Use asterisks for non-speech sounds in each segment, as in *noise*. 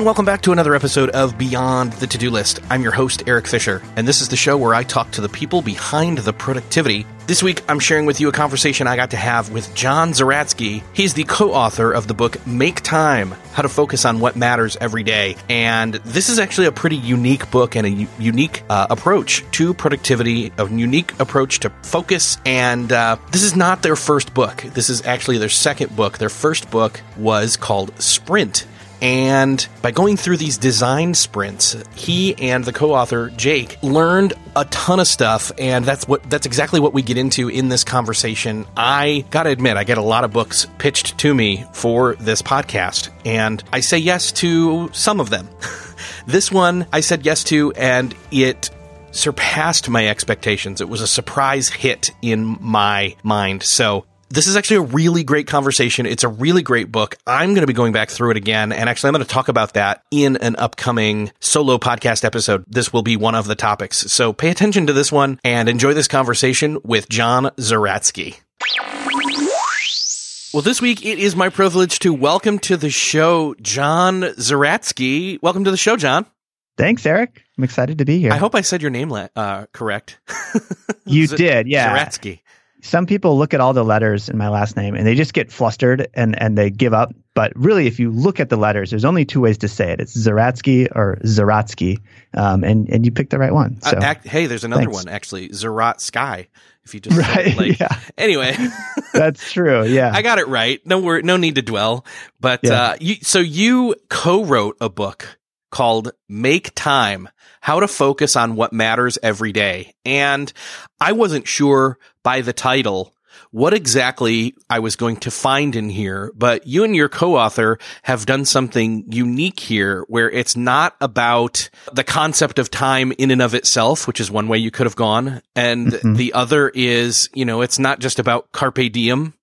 And welcome back to another episode of Beyond the To-Do List. I'm your host Erik Fisher, and this is the show where I talk to the people behind the productivity. This week I'm sharing with you a conversation I got to have with John Zeratsky. He's the co-author of the book Make Time: How to Focus on What Matters Every Day. And this is actually a pretty unique book and a u- unique uh, approach to productivity, a unique approach to focus. And uh, this is not their first book. This is actually their second book. Their first book was called Sprint. And by going through these design sprints, he and the co-author Jake learned a ton of stuff, and that's what that's exactly what we get into in this conversation. I gotta admit, I get a lot of books pitched to me for this podcast, and I say yes to some of them. *laughs* this one I said yes to, and it surpassed my expectations. It was a surprise hit in my mind. So this is actually a really great conversation. It's a really great book. I'm going to be going back through it again. And actually, I'm going to talk about that in an upcoming solo podcast episode. This will be one of the topics. So pay attention to this one and enjoy this conversation with John Zeratsky. Well, this week it is my privilege to welcome to the show John Zeratsky. Welcome to the show, John. Thanks, Erik. I'm excited to be here. I hope I said your name uh, correct. you *laughs* Z- did, yeah. Zeratsky. Some people look at all the letters in my last name and they just get flustered and, and they give up. But really, if you look at the letters, there's only two ways to say it. It's Zeratsky or Zeratsky, um, and and you picked the right one. So, Uh, act- hey, there's another thanks. one actually, Zaratsky. If you just Right, like, yeah. anyway, *laughs* that's true. Yeah. *laughs* I got it right. No word, no need to dwell. But Yeah. uh, you, so you co-wrote a book called "Make Time: How to Focus on What Matters Every Day," and I wasn't sure by the title what exactly I was going to find in here, but you and your co-author have done something unique here where it's not about the concept of time in and of itself, which is one way you could have gone. And Mhm. the other is, you know, it's not just about carpe diem,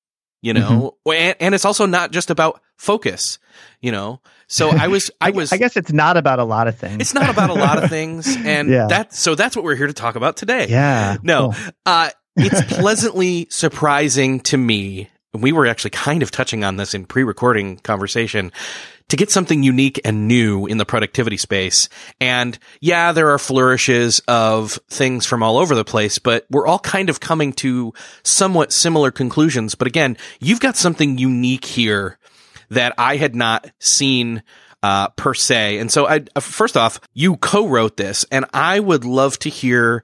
you know, and, and it's also not just about focus, you know. So I was, *laughs* I was, I guess it's not about a lot of things. it's not about a lot of *laughs* things. And Yeah. that, so that's what we're here to talk about today. Yeah. No, cool. uh, it's *laughs* pleasantly surprising to me. We were actually kind of touching on this in pre-recording conversation to get something unique and new in the productivity space. And yeah, there are flourishes of things from all over the place, but we're all kind of coming to somewhat similar conclusions. But again, you've got something unique here that I had not seen uh, per se. And so I, uh, first off, you co-wrote this and I would love to hear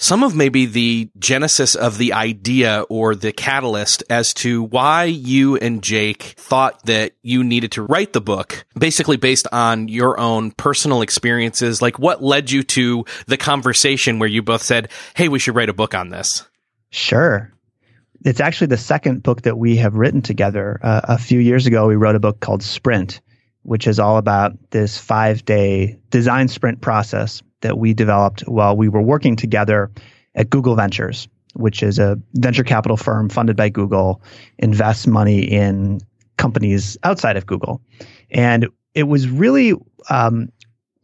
some of maybe the genesis of the idea or the catalyst as to why you and Jake thought that you needed to write the book, basically based on your own personal experiences. Like what led you to the conversation where you both said, Hey, we should write a book on this. Sure. It's actually the second book that we have written together. Uh, a few years ago, we wrote a book called Sprint, which is all about this five day design sprint process that we developed while we were working together at Google Ventures, which is a venture capital firm funded by Google, invests money in companies outside of Google. And it was really um,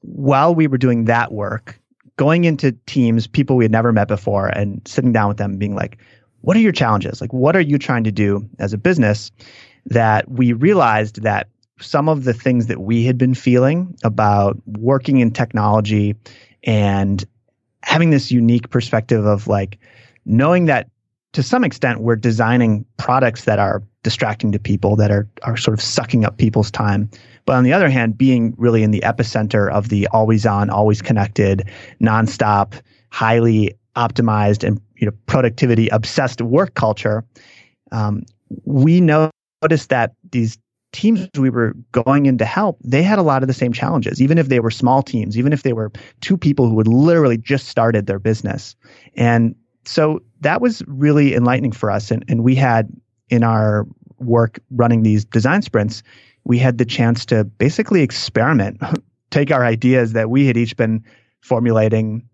while we were doing that work, going into teams, people we had never met before, and sitting down with them being like, what are your challenges? Like, what are you trying to do as a business? That we realized that some of the things that we had been feeling about working in technology and having this unique perspective of like knowing that to some extent we're designing products that are distracting to people that are are sort of sucking up people's time but on the other hand being really in the epicenter of the always on always connected nonstop highly optimized and you know productivity obsessed work culture um, we noticed that these teams we were going in to help, they had a lot of the same challenges, even if they were small teams, even if they were two people who had literally just started their business. And so that was really enlightening for us. And, and we had in our work running these design sprints, we had the chance to basically experiment, *laughs* take our ideas that we had each been formulating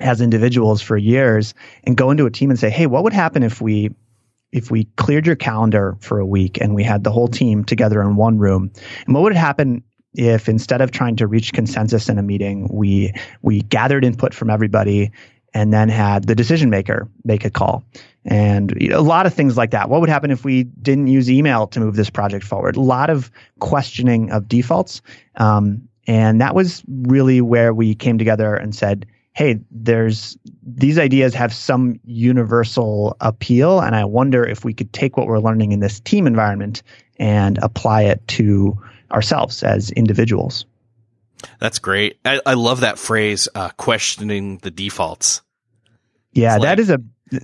as individuals for years and go into a team and say, hey, what would happen if we if we cleared your calendar for a week and we had the whole team together in one room? And what would happen if instead of trying to reach consensus in a meeting, we we gathered input from everybody and then had the decision maker make a call? And a lot of things like that. What would happen if we didn't use email to move this project forward? A lot of questioning of defaults. Um, and that was really where we came together and said, hey, there's these ideas have some universal appeal. And I wonder if we could take what we're learning in this team environment and apply it to ourselves as individuals. That's great. I, I love that phrase, uh, questioning the defaults. Yeah, like, that is a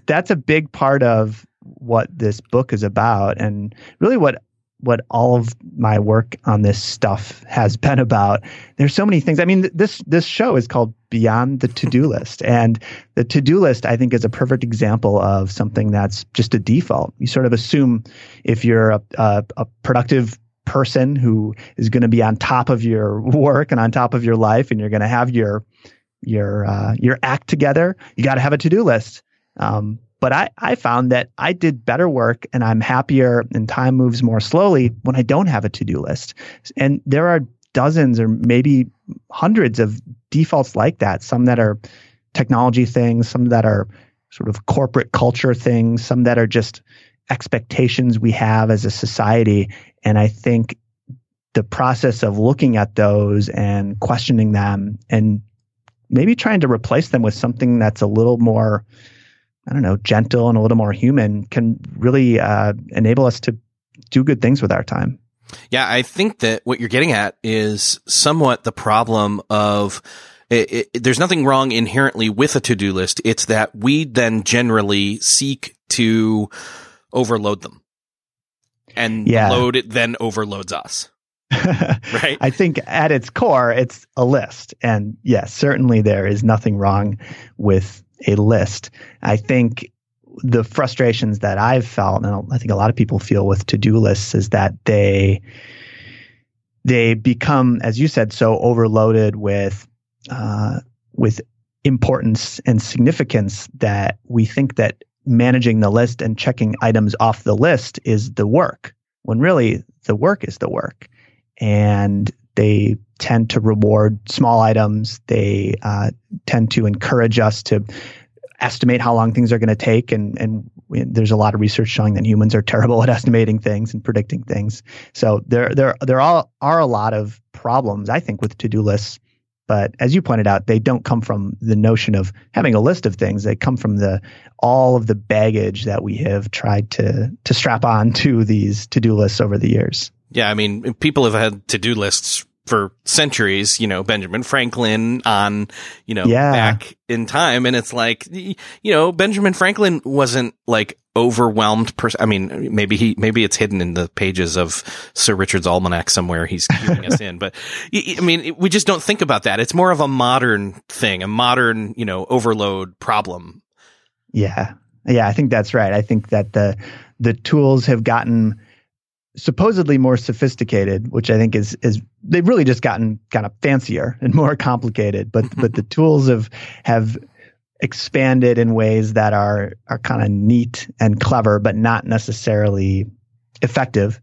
that's a big part of what this book is about and really what what all of my work on this stuff has been about. There's so many things. I mean, this this show is called Beyond the To-Do *laughs* List, and the to-do list I think is a perfect example of something that's just a default. You sort of assume if you're a, a, a productive person who is going to be on top of your *laughs* work and on top of your life, and you're going to have your your uh, your act together, you got to have a to-do list. Um, but I, I found that I did better work and I'm happier and time moves more slowly when I don't have a to do list. And there are dozens or maybe hundreds of defaults like that, some that are technology things, some that are sort of corporate culture things, some that are just expectations we have as a society. And I think the process of looking at those and questioning them and maybe trying to replace them with something that's a little more I don't know, gentle and a little more human can really uh, enable us to do good things with our time. Yeah, I think that what you're getting at is somewhat the problem of it, it, there's nothing wrong inherently with a to-do list. It's that we then generally seek to overload them. And yeah. load it then overloads us. *laughs* right? I think at its core, it's a list. And yes, certainly there is nothing wrong with a list. I think the frustrations that I've felt, and I think a lot of people feel with to-do lists, is that they they become, as you said, so overloaded with uh, with importance and significance that we think that managing the list and checking items off the list is the work, when really the work is the work. And they tend to reward small items. They uh, tend to encourage us to estimate how long things are going to take. And, and there's a lot of research showing that humans are *laughs* terrible at estimating things and predicting things. So there, there, there are, are a lot of problems, I think, with to-do lists. But as you pointed out, they don't come from the notion of having a list of things. They come from the all of the baggage that we have tried to to strap on to these to-do lists over the years. Yeah, I mean, people have had to-do lists for centuries, you know, Benjamin Franklin on, you know, yeah. back in time. And it's like, you know, Benjamin Franklin wasn't like overwhelmed. Pers- I mean, maybe he, maybe it's hidden in the pages of Sir Richard's Almanac somewhere. He's keeping us in, *laughs* but I mean, we just don't think about that. It's more of a modern thing, a modern, you know, overload problem. Yeah. Yeah. I think that's right. I think that the, the tools have gotten, supposedly more sophisticated, which I think is is they've really just gotten kind of fancier and more *laughs* complicated. But but the *laughs* tools have have expanded in ways that are are kind of neat and clever, but not necessarily effective.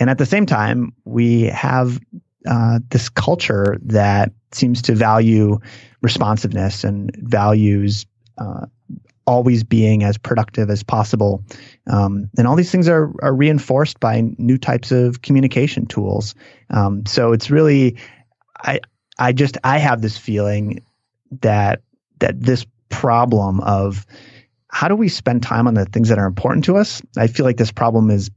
And at the same time, we have uh, this culture that seems to value responsiveness and values uh, always being as productive as possible. Um, and all these things are, are reinforced by new types of communication tools. Um, so it's really, I, I just, I have this feeling that, that this problem of how do we spend time on the things that are important to us? I feel like this problem is,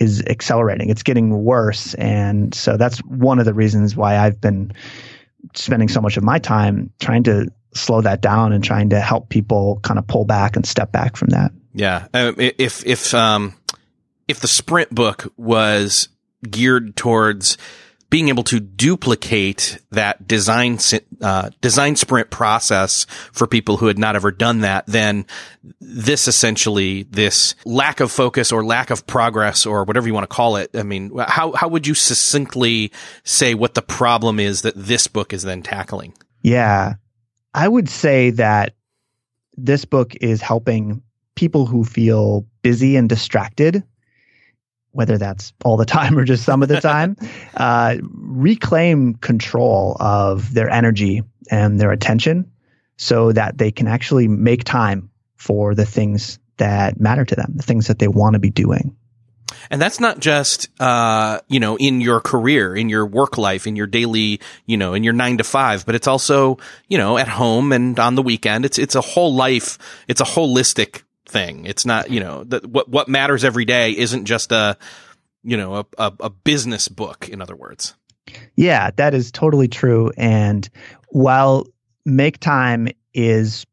is accelerating. It's getting worse. And so that's one of the reasons why I've been spending so much of my time trying to slow that down and trying to help people kind of pull back and step back from that. Yeah. Uh, if, if, um, if the sprint book was geared towards being able to duplicate that design uh, design sprint process for people who had not ever done that, then this essentially this lack of focus or lack of progress or whatever you want to call it. I mean, how how would you succinctly say what the problem is that this book is then tackling? Yeah, I would say that this book is helping people who feel busy and distracted whether that's all the *laughs* time or just some of the time, *laughs* uh, reclaim control of their energy and their attention so that they can actually make time for the things that matter to them, the things that they want to be doing. And that's not just, uh, you know, in your career, in your work life, in your daily, you know, in your nine to five, but it's also, you know, at home and on the weekend. It's, it's a whole life. It's a holistic thing. It's not, you know, that what, what matters every day isn't just a, you know, a, a, a business book, in other words. Yeah, that is totally true. And while Make Time is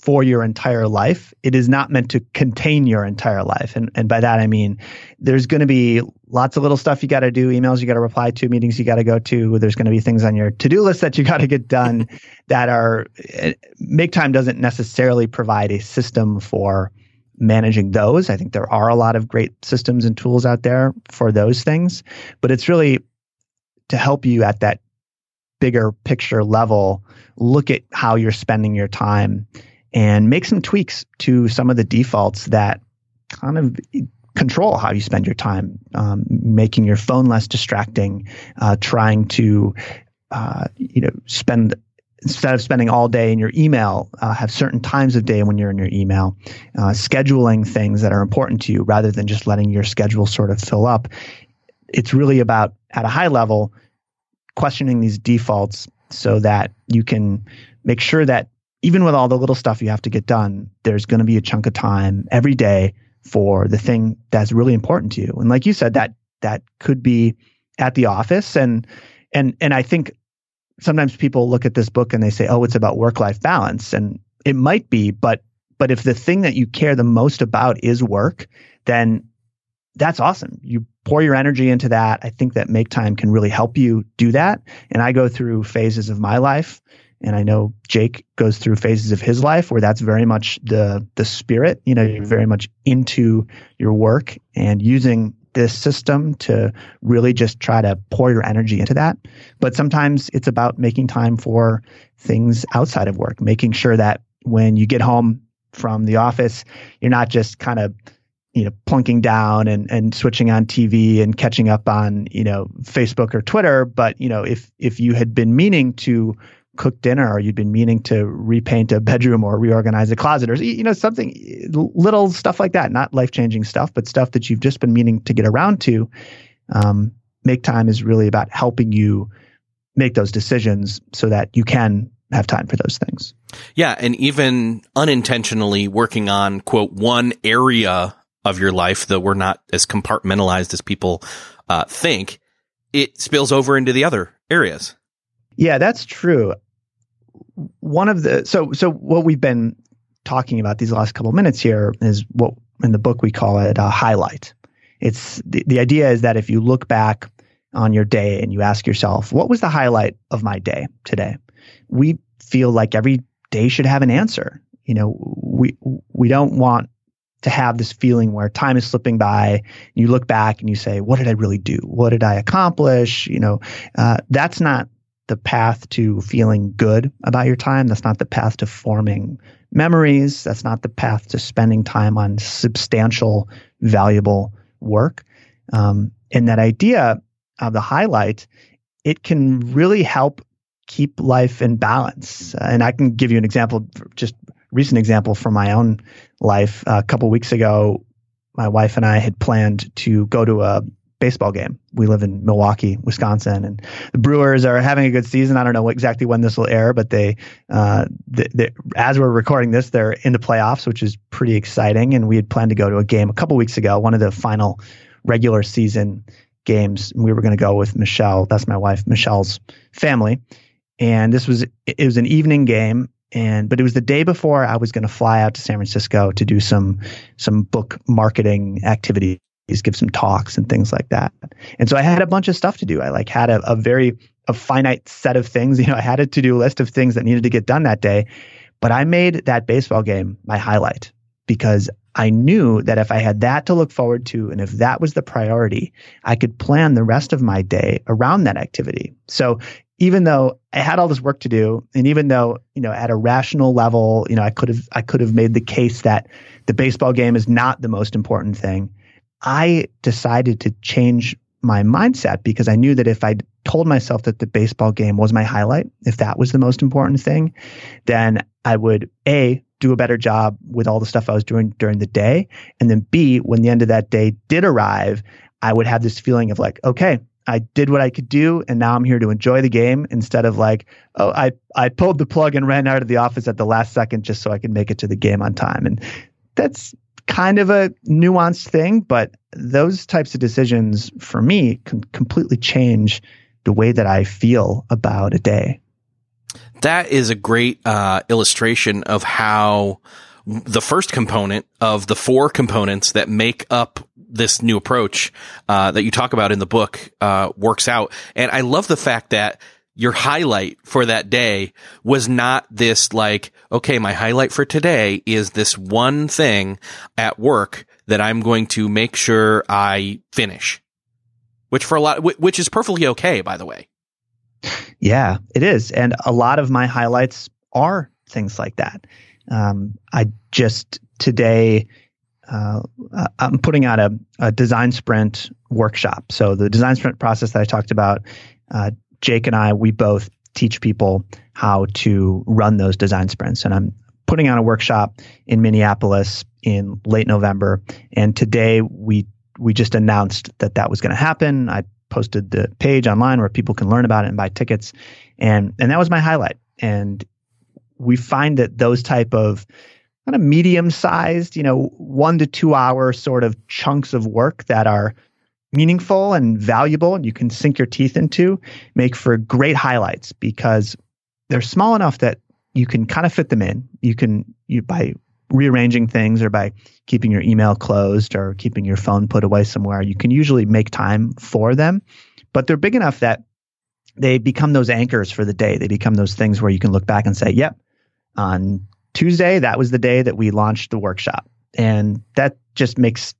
for your entire life, it is not meant to contain your entire life. And, and by that, I mean, there's going to be lots of little stuff you got to do, emails you got to reply to, meetings you got to go to. There's going to be things on your to do list that you got to get done *laughs* that are, eh, Make Time doesn't necessarily provide a system for managing those. I think there are a lot of great systems and tools out there for those things, but it's really to help you at that bigger picture level look at how you're spending your time and make some tweaks to some of the defaults that kind of control how you spend your time, um, making your phone less distracting, uh, trying to uh, you know spend instead of spending all day in your email, uh, have certain times of day when you're in your email, uh, scheduling things that are important to you rather than just letting your schedule sort of fill up. It's really about, at a high level, questioning these defaults so that you can make sure that even with all the little stuff you have to get done, there's going to be a chunk of time every day for the thing that's really important to you. And like you said, that that could be at the office and and and I think sometimes people look at this book and they say, "Oh, it's about work-life balance," and it might be, but but if the thing that you care the most about is work, then that's awesome. You pour your energy into that. I think that Make Time can really help you do that. And I go through phases of my life, and I know Jake goes through phases of his life where that's very much the the spirit. You know, you're very much into your work and using this system to really just try to pour your energy into that. But sometimes it's about making time for things outside of work, making sure that when you get home from the office, you're not just kind of you know plunking down and and switching on TV and catching up on you know Facebook or Twitter but you know if if you had been meaning to cook dinner or you'd been meaning to repaint a bedroom or reorganize a closet or you know something little stuff like that not life-changing stuff but stuff that you've just been meaning to get around to um, make time is really about helping you make those decisions so that you can have time for those things. Yeah and even unintentionally working on quote one area of your life that we're not as compartmentalized as people uh, think it spills over into the other areas yeah, that's true one of the so so what we've been talking about these last couple minutes here is what in the book we call it a highlight. It's the, the idea is that if you look back on your day and you ask yourself, what was the highlight of my day today? We feel like every day should have an answer. You know, we we don't want to have this feeling where time is slipping by. you look back and you say, "What did I really do? What did I accomplish?" You know, uh, that's not the path to feeling good about your time. That's not the path to forming memories. That's not the path to spending time on substantial, valuable work. Um, and that idea of the highlight, it can really help keep life in balance. And I can give you an example, just recent example from my own life. A couple weeks ago, my wife and I had planned to go to a baseball game. We live in Milwaukee, Wisconsin, and the Brewers are having a good season. I don't know exactly when this will air, but they, uh, they, they, as we're recording this, they're in the playoffs, which is pretty exciting. And we had planned to go to a game a couple weeks ago, one of the final regular season games. We were going to go with Michelle. That's my wife, Michelle's family. And this was, it was an evening game. And, but it was the day before I was going to fly out to San Francisco to do some, some book marketing activity give some talks and things like that. And so I had a bunch of stuff to do. I like had a, a very a finite set of things. *laughs* You know, I had a to do list of things that needed to get done that day, but I made that baseball game my highlight because I knew that if I had that to look forward to and if that was the priority, I could plan the rest of my day around that activity. So even though I had all this work to do, and even though, you know, at a rational level, you know, I could have I could have made the case that the baseball game is not the most important thing. I decided to change my mindset because I knew that if I told myself that the baseball game was my highlight, if that was the most important thing, then I would A, do a better job with all the stuff I was doing during the day. And then B, when the end of that day did arrive, I would have this feeling of like, okay, I did what I could do, and now I'm here to enjoy the game instead of like, oh, I, I pulled the plug and ran out of the office at the last second just so I could make it to the game on time. And that's kind of a nuanced thing, but those types of decisions for me can completely change the way that I feel about a day. That is a great uh, illustration of how the first component of the four components that make up this new approach uh, that you talk about in the book uh, works out. And I love the fact that your highlight for that day was not this like, okay, my highlight for today is this one thing at work that I'm going to make sure I finish. Which for a lot, which is perfectly okay, by the way. Yeah, it is. And a lot of my highlights are things like that. Um, I just today, uh, I'm putting out a, a, design sprint workshop. So the design sprint process that I talked about, uh, Jake and I, we both teach people how to run those design sprints. And I'm putting on a workshop in Minneapolis in late November. And today we we just announced that that was going to happen. I posted the page online where people can learn about it and buy tickets, and and that was my highlight. And we find that those type of kind of medium sized, you know, one to two hour sort of chunks of work that are meaningful and valuable and you can sink your teeth into make for great highlights because they're small enough that you can kind of fit them in. You can you by rearranging things or by keeping your email closed or keeping your phone put away somewhere, you can usually make time for them. But they're big enough that they become those anchors for the day. They become those things where you can look back and say, yep, on Tuesday, that was the day that we launched the workshop. And that just makes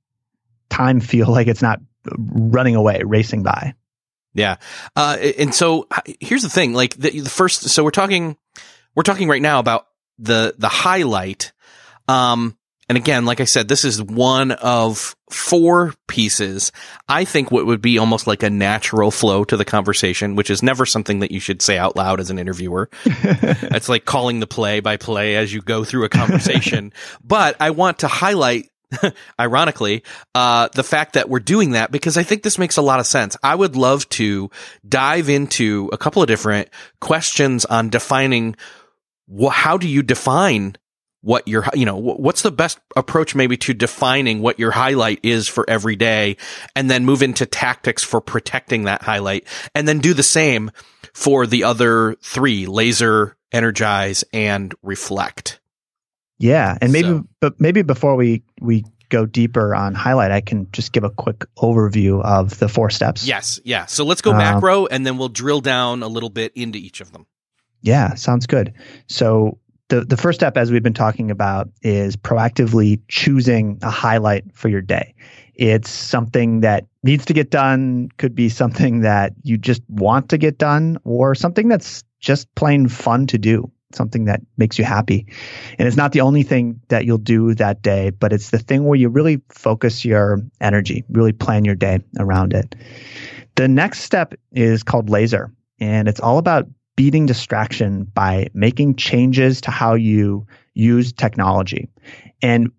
time feel *laughs* like it's not running away, racing by. Yeah. Uh, and so here's the thing, like the, the first, so we're talking, we're talking right now about the, the highlight. Um, and again, like I said, this is one of four pieces. I think what would be almost like a natural flow to the conversation, which is never something that you should say out loud as an interviewer. *laughs* it's like calling the play by play as you go through a conversation. *laughs* but I want to highlight *laughs* ironically, uh, the fact that we're doing that because I think this makes a lot of sense. I would love to dive into a couple of different questions on defining wh- how do you define what your, you know, what's the best approach maybe to defining what your highlight is for every day and then move into tactics for protecting that highlight and then do the same for the other three, laser, energize, and reflect. Yeah, and maybe so. but maybe before we we go deeper on highlight, I can just give a quick overview of the four steps. Yes, yeah. So let's go macro, um, and then we'll drill down a little bit into each of them. Yeah, sounds good. So the the first step, as we've been talking about, is proactively choosing a highlight for your day. It's something that needs to get done, could be something that you just want to get done, or something that's just plain fun to do something that makes you happy. And it's not the only thing that you'll do that day, but it's the thing where you really focus your energy, really plan your day around it. The next step is called laser, and it's all about beating distraction by making changes to how you use technology. And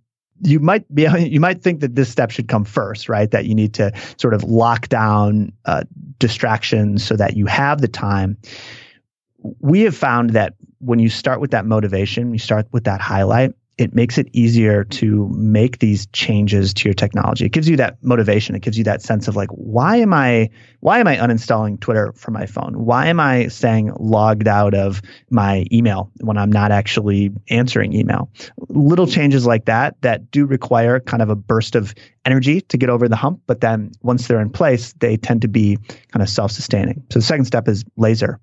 you might be *laughs* you might think that this step should come first right that you need to sort of lock down uh, distractions so that you have the time we have found that when you start with that motivation, you start with that highlight, it makes it easier to make these changes to your technology. It gives you that motivation. It gives you that sense of like, why am I, why am I uninstalling Twitter from my phone? Why am I staying logged out of my email when I'm not actually answering email? Little changes like that that do require kind of a burst of energy to get over the hump, but then once they're in place, they tend to be kind of self-sustaining. So the second step is laser.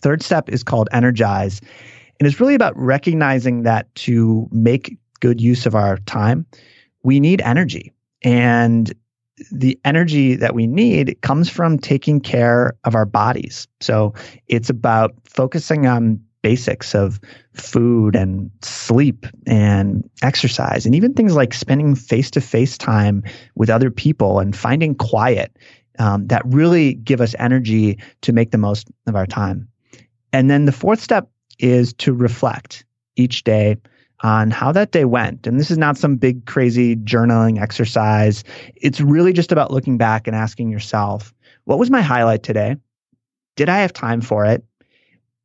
Third step is called energize. And it's really about recognizing that to make good use of our time, we need energy. And the energy that we need comes from taking care of our bodies. So it's about focusing on basics of food and sleep and exercise and even things like spending face to face time with other people and finding quiet um, that really give us energy to make the most of our time. And then the fourth step is to reflect each day on how that day went. And this is not some big, crazy journaling exercise. It's really just about looking back and asking yourself, what was my highlight today? Did I have time for it?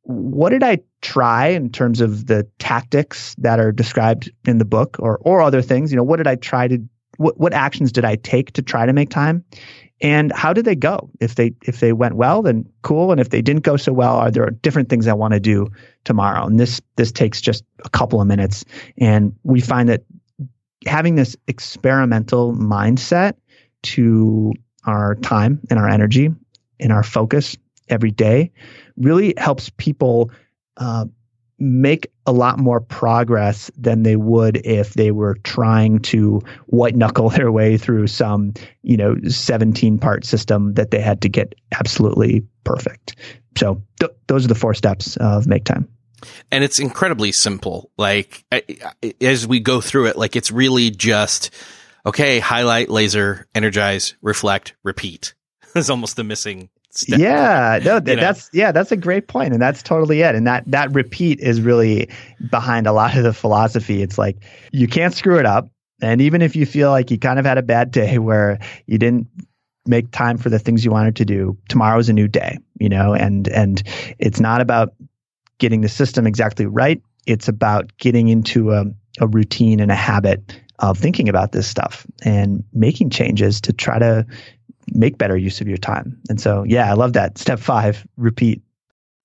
What did I try in terms of the tactics that are described in the book or, or other things? You know, what did I try to, what, what actions did I take to try to make time? And how did they go? If they if they went well then cool. And if they didn't go so well are there different things i want to do tomorrow? And this this takes just a couple of minutes. And we find that having this experimental mindset to our time and our energy and our focus every day really helps people uh, make a lot more progress than they would if they were trying to white knuckle *laughs* their way through some, you know, 17 part system that they had to get absolutely perfect. So th- those are the four steps of make time. And it's incredibly simple. Like as we go through it, like it's really just, okay, highlight, laser, energize, reflect, repeat. *laughs* is almost the missing step. Yeah, no, th- that's yeah, that's a great point, and that's totally it. And that that repeat is really behind a lot of the philosophy. It's like you can't screw it up, and even if you feel like you kind of had a bad day *laughs* where you didn't make time for the things you wanted to do, tomorrow's a new day, you know, and and it's not about getting the system exactly right. It's about getting into a, a routine and a habit of thinking about this stuff and making changes to try to make better use of your time. And so, yeah, I love that. Step five, repeat.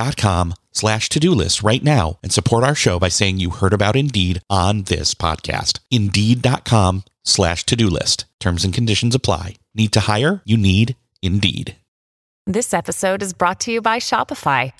Indeed.com slash to-do list right now and support our show by saying you heard about Indeed on this podcast. Indeed.com slash to-do list. Terms and conditions apply. Need to hire? You need Indeed. This episode is brought to you by Shopify.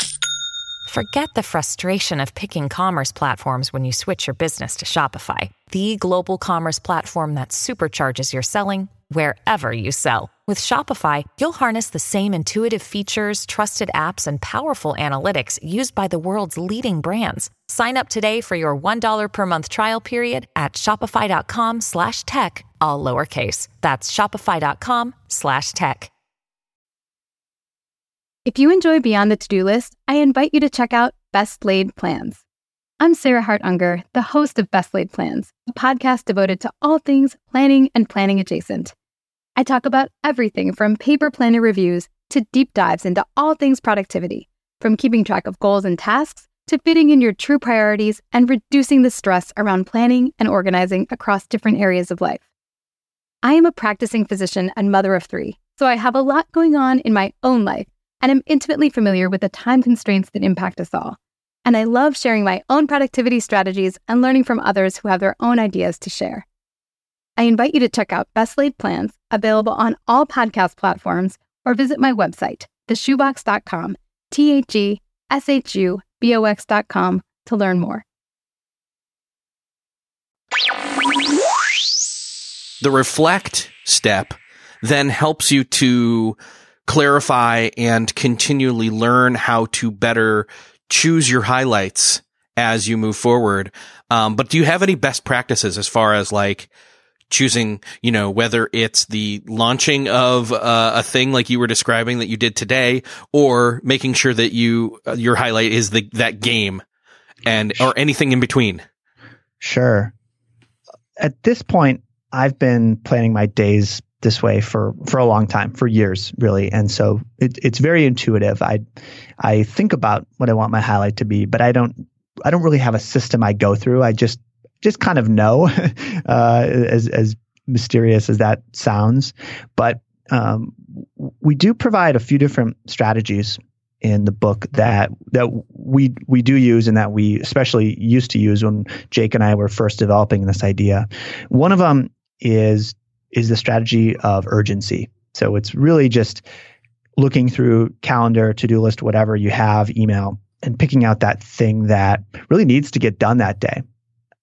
Forget the frustration of picking commerce platforms when you switch your business to Shopify, the global commerce platform that supercharges your selling wherever you sell. With Shopify, you'll harness the same intuitive features, trusted apps, and powerful analytics used by the world's leading brands. Sign up today for your $1 per month trial period at shopify.com slash tech, all lowercase. That's shopify.com slash tech. If you enjoy Beyond the To-Do List, I invite you to check out Best Laid Plans. I'm Sarah Hart Unger, the host of Best Laid Plans, a podcast devoted to all things planning and planning adjacent. I talk about everything from paper planner reviews to deep dives into all things productivity, from keeping track of goals and tasks to fitting in your true priorities and reducing the stress around planning and organizing across different areas of life. I am a practicing physician and mother of three, so I have a lot going on in my own life and am intimately familiar with the time constraints that impact us all. And I love sharing my own productivity strategies and learning from others who have their own ideas to share. I invite you to check out Best Laid Plans, available on all podcast platforms, or visit my website, theshubox.com, T H E S H U B O X.com, to learn more. The reflect step then helps you to clarify and continually learn how to better choose your highlights as you move forward. Um, but do you have any best practices as far as like choosing, you know, whether it's the launching of uh, a thing like you were describing that you did today, or making sure that you uh, your highlight is the that game, and or anything in between? Sure. At this point, I've been planning my days this way for for a long time, for years, really, and so it, it's very intuitive. I I think about what I want my highlight to be, but I don't I don't really have a system I go through. I just just kind of know, *laughs* uh, as as mysterious as that sounds, but um, we do provide a few different strategies in the book that that we we do use and that we especially used to use when Jake and I were first developing this idea. One of them is is the strategy of urgency. So it's really just looking through calendar, to-do list, whatever you have, email, and picking out that thing that really needs to get done that day.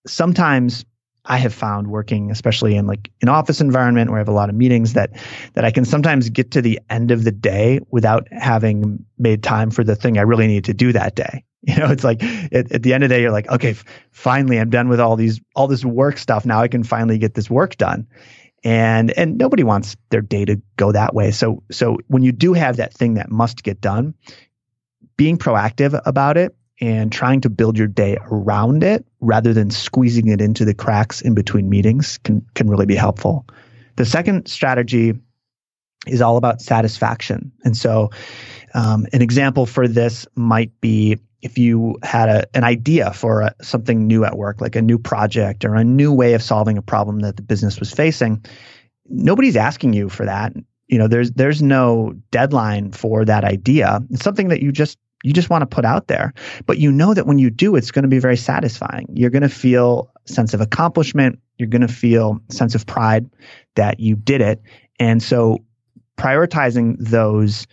Sometimes I have found working, especially in like an office environment where I have a lot of meetings, that that I can sometimes get to the end of the day without having made time for the thing I really need to do that day. *laughs* You know, it's like at, at the end of the day, you're like, okay, f- finally, I'm done with all these all this work stuff. Now I can finally get this work done and and nobody wants their day to go that way so so when you do have that thing that must get done being proactive about it and trying to build your day around it rather than squeezing it into the cracks in between meetings can can really be helpful the second strategy is all about satisfaction and so um, an example for this might be if you had a, an idea for a, something new at work, like a new project or a new way of solving a problem that the business was facing, nobody's asking you for that. You know, there's there's no deadline for that idea. It's something that you just you just want to put out there. But you know that when you do, it's going to be very satisfying. You're going to feel sense of accomplishment. You're going to feel sense of pride that you did it. And so prioritizing those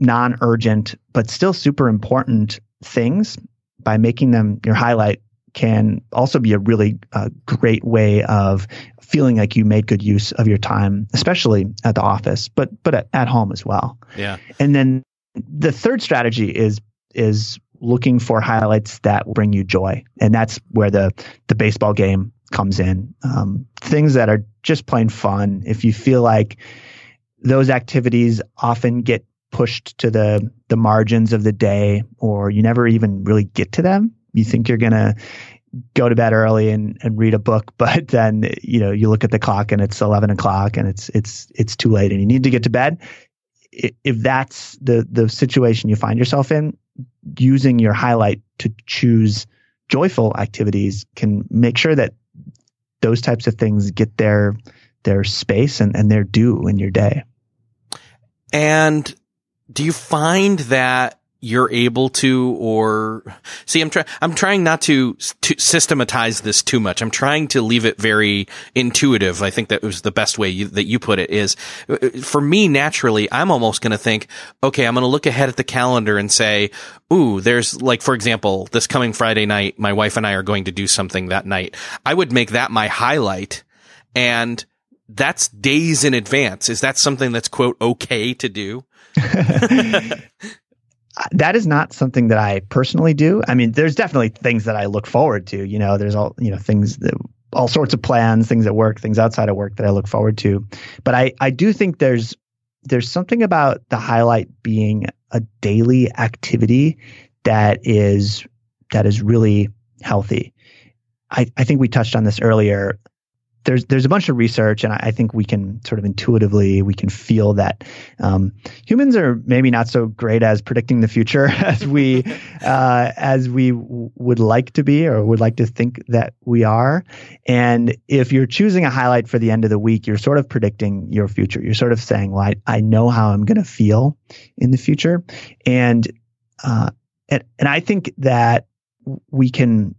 non-urgent but still super important things by making them your highlight can also be a really uh, great way of feeling like you made good use of your time, especially at the office, but but at, at home as well. Yeah. And then the third strategy is is looking for highlights that bring you joy, and that's where the the baseball game comes in. Um, things that are just plain fun. If you feel like those activities often get pushed to the the margins of the day or you never even really get to them you think you're going to go to bed early and, and read a book *laughs* but then you know you look at the clock and it's 11 o'clock and it's it's it's too late and you need to get to bed if that's the the situation you find yourself in using your highlight to choose joyful activities can make sure that those types of things get their their space and, and their due in your day. And do you find that you're able to or see i'm trying i'm trying not to, to systematize this too much. I'm trying to leave it very intuitive. I think that was the best way you, that you put it is for me naturally i'm almost going to think okay i'm going to look ahead at the calendar and say ooh there's like for example this coming friday night my wife and i are going to do something that night. I would make that my highlight and that's days in advance. Is that something that's quote okay to do *laughs* *laughs* that is not something that I personally do. I mean, there's definitely things that I look forward to. You know, there's all you know things that all sorts of plans, things at work, things outside of work that I look forward to. But I I do think there's there's something about the highlight being a daily activity that is that is really healthy. I, I think we touched on this earlier there's there's a bunch of research, and I, I, think we can sort of intuitively we can feel that um, humans are maybe not so great as predicting the future *laughs* as we *laughs* uh, as we w- would like to be or would like to think that we are. And if you're choosing a highlight for the end of the week, you're sort of predicting your future. You're sort of saying, "Well, I, I know how I'm going to feel in the future," and uh, and and I think that we can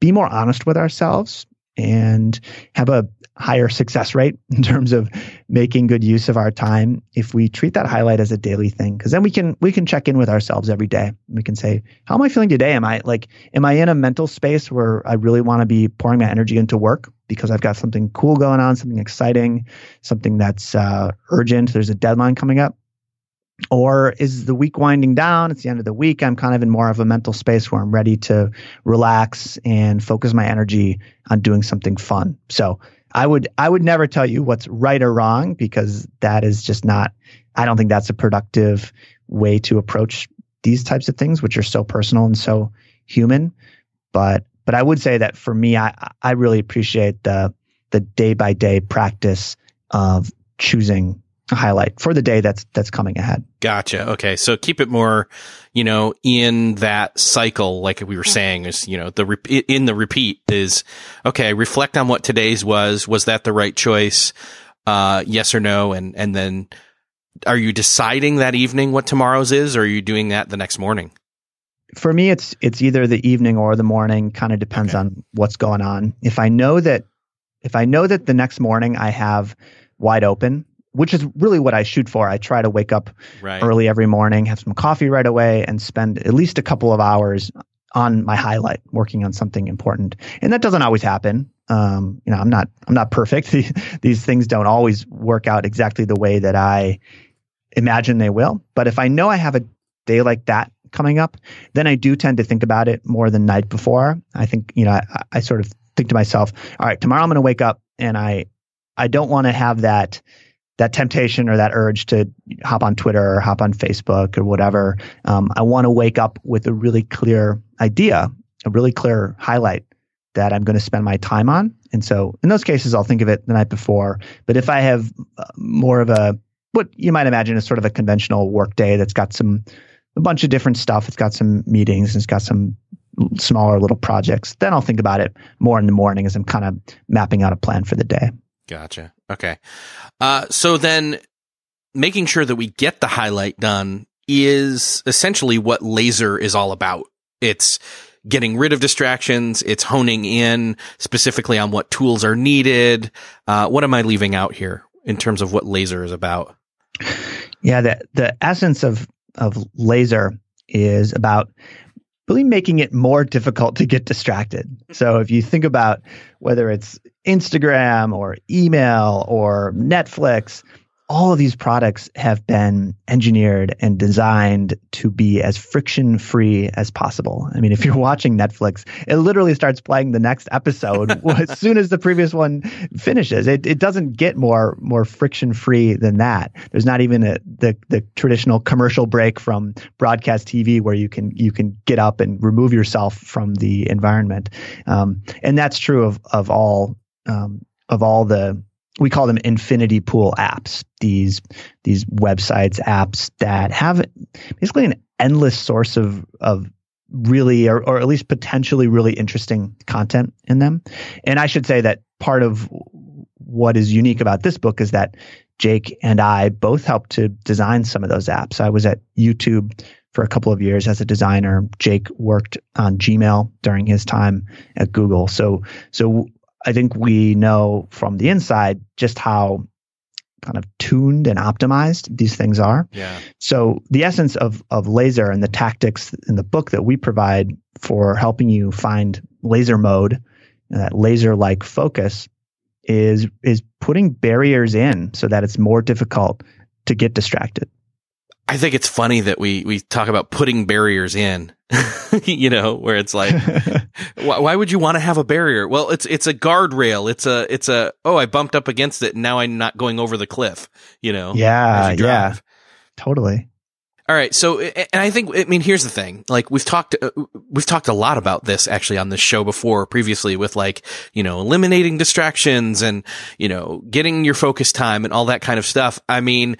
be more honest with ourselves and have a higher success rate *laughs* in terms of making good use of our time if we treat that highlight as a daily thing. Because then we can we can check in with ourselves every day. We can say how am i feeling today? Am i like am i in a mental space where i really want to be pouring my energy into work because i've got something cool going on something exciting something that's uh, urgent? There's a deadline coming up or is the week winding down? It's the end of the week. I'm kind of in more of a mental space where I'm ready to relax and focus my energy on doing something fun. So I would I would never tell you what's right or wrong because that is just not I don't think that's a productive way to approach these types of things which are so personal and so human but but I would say that for me I I really appreciate the the day by day practice of choosing highlight for the day that's that's coming ahead. Gotcha. Okay, so keep it more, you know, in that cycle, like we were saying, is you know the re- in the repeat is okay. Reflect on what today's was. Was that the right choice? Uh, yes or no, and and then are you deciding that evening what tomorrow's is, or are you doing that the next morning? For me, it's it's either the evening or the morning. Kind of depends okay. on what's going on. If I know that if I know that the next morning I have wide open which is really what I shoot for. I try to wake up right. early every morning, have some coffee right away, and spend at least a couple of hours on my highlight, working on something important. And that doesn't always happen. Um, you know, I'm not I'm not perfect. *laughs* These things don't always work out exactly the way that I imagine they will. But if I know I have a day like that coming up, then I do tend to think about it more than night before. I think you know I, I sort of think to myself, all right, tomorrow I'm going to wake up and I I don't want to have that that temptation or that urge to hop on Twitter or hop on Facebook or whatever. Um, I want to wake up with a really clear idea, a really clear highlight that I'm going to spend my time on. And so in those cases, I'll think of it the night before. But if I have uh, more of a, what you might imagine is sort of a conventional work day that's got some, a bunch of different stuff. It's got some meetings it's got some smaller little projects. Then I'll think about it more in the morning as I'm kind of mapping out a plan for the day. Gotcha. Okay. Uh, so then making sure that we get the highlight done is essentially what laser is all about. It's getting rid of distractions. It's honing in specifically on what tools are needed. Uh, what am I leaving out here in terms of what laser is about? Yeah, the the essence of of laser is about really making it more difficult to get distracted. Mm-hmm. So if you think about whether it's Instagram or email or Netflix, all of these products have been engineered and designed to be as friction free as possible. I mean, if you're watching Netflix, it literally starts playing the next episode *laughs* as soon as the previous one finishes. It, it doesn't get more more friction free than that. There's not even a, the the traditional commercial break from broadcast TV where you can you can get up and remove yourself from the environment, um, and that's true of of all um, of all the we call them infinity pool apps these these websites apps that have basically an endless source of of really or, or at least potentially really interesting content in them. And i should say that part of what is unique about this book is that jake and i both helped to design some of those apps. I was at youtube for a couple of years as a designer. Jake worked on gmail during his time at google. So so I think we know from the inside just how kind of tuned and optimized these things are. Yeah. So the essence of of laser and the tactics in the book that we provide for helping you find laser mode, uh, that laser like focus is is putting barriers in so that it's more difficult to get distracted. I think it's funny that we we talk about putting barriers in, *laughs* you know, where it's like, *laughs* why, why, would you want to have a barrier? Well, it's it's a guardrail. It's a it's a oh, I bumped up against it, and now I'm not going over the cliff. You know, yeah, you yeah, totally. All right, so and I think I mean here's the thing. Like we've talked uh, we've talked a lot about this actually on this show before previously with like, you know, eliminating distractions and, you know, getting your focus time and all that kind of stuff. I mean,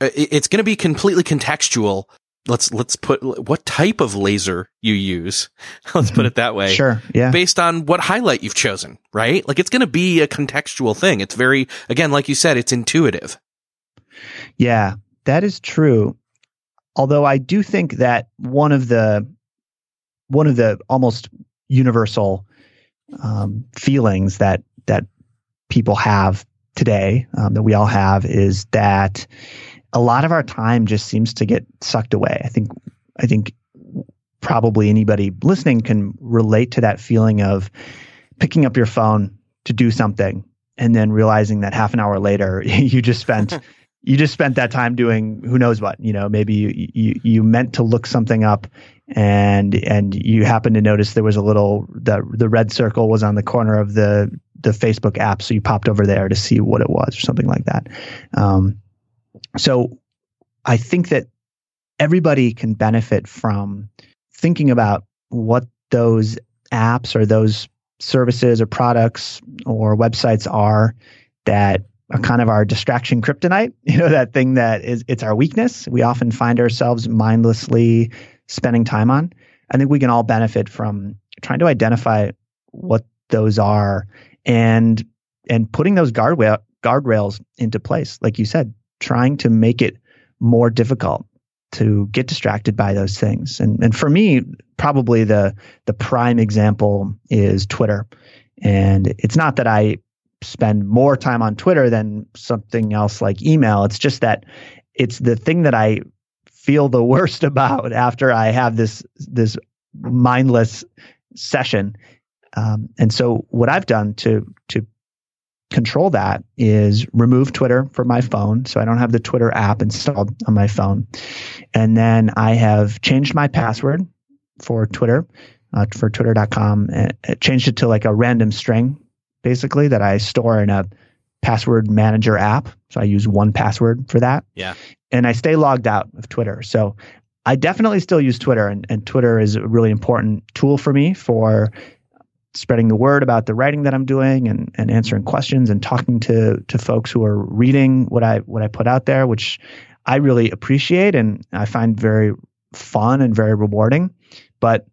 it's going to be completely contextual. Let's let's put what type of laser you use. *laughs* Let's put it that way. Sure. Yeah. Based on what highlight you've chosen, right? Like it's going to be a contextual thing. It's very again, like you said, it's intuitive. Yeah, that is true. Although I do think that one of the one of the almost universal um, feelings that that people have today, um, that we all have, is that a lot of our time just seems to get sucked away. I think I think probably anybody listening can relate to that feeling of picking up your phone to do something and then realizing that half an hour later *laughs* you just spent *laughs* you just spent that time doing who knows what. You know maybe you, you you meant to look something up and and you happened to notice there was a little the the red circle was on the corner of the the Facebook app. So you popped over there to see what it was or something like that. Um, so I think that everybody can benefit from thinking about what those apps or those services or products or websites are that are kind of our distraction kryptonite *laughs* you know that thing that is it's our weakness. We often find ourselves mindlessly spending time on. I think we can all benefit from trying to identify what those are and and putting those guardrail guardrails into place. Like you said trying to make it more difficult to get distracted by those things. And and for me, probably the the prime example is Twitter. And it's not that I spend more time on Twitter than something else like email. It's just that it's the thing that I feel the *laughs* worst about after I have this this mindless session. Um, and so what I've done to to control that is remove Twitter from my phone. So I don't have the Twitter app installed on my phone. And then I have changed my password for Twitter, uh, for twitter.com, and changed it to like a random string, basically, that I store in a password manager app. So I use 1Password for that. Yeah. And I stay logged out of Twitter. So I definitely still use Twitter, and, and Twitter is a really important tool for me for spreading the word about the writing that I'm doing and, and answering questions and talking to to folks who are reading what I what I put out there, which I really appreciate and I find very fun and very rewarding. But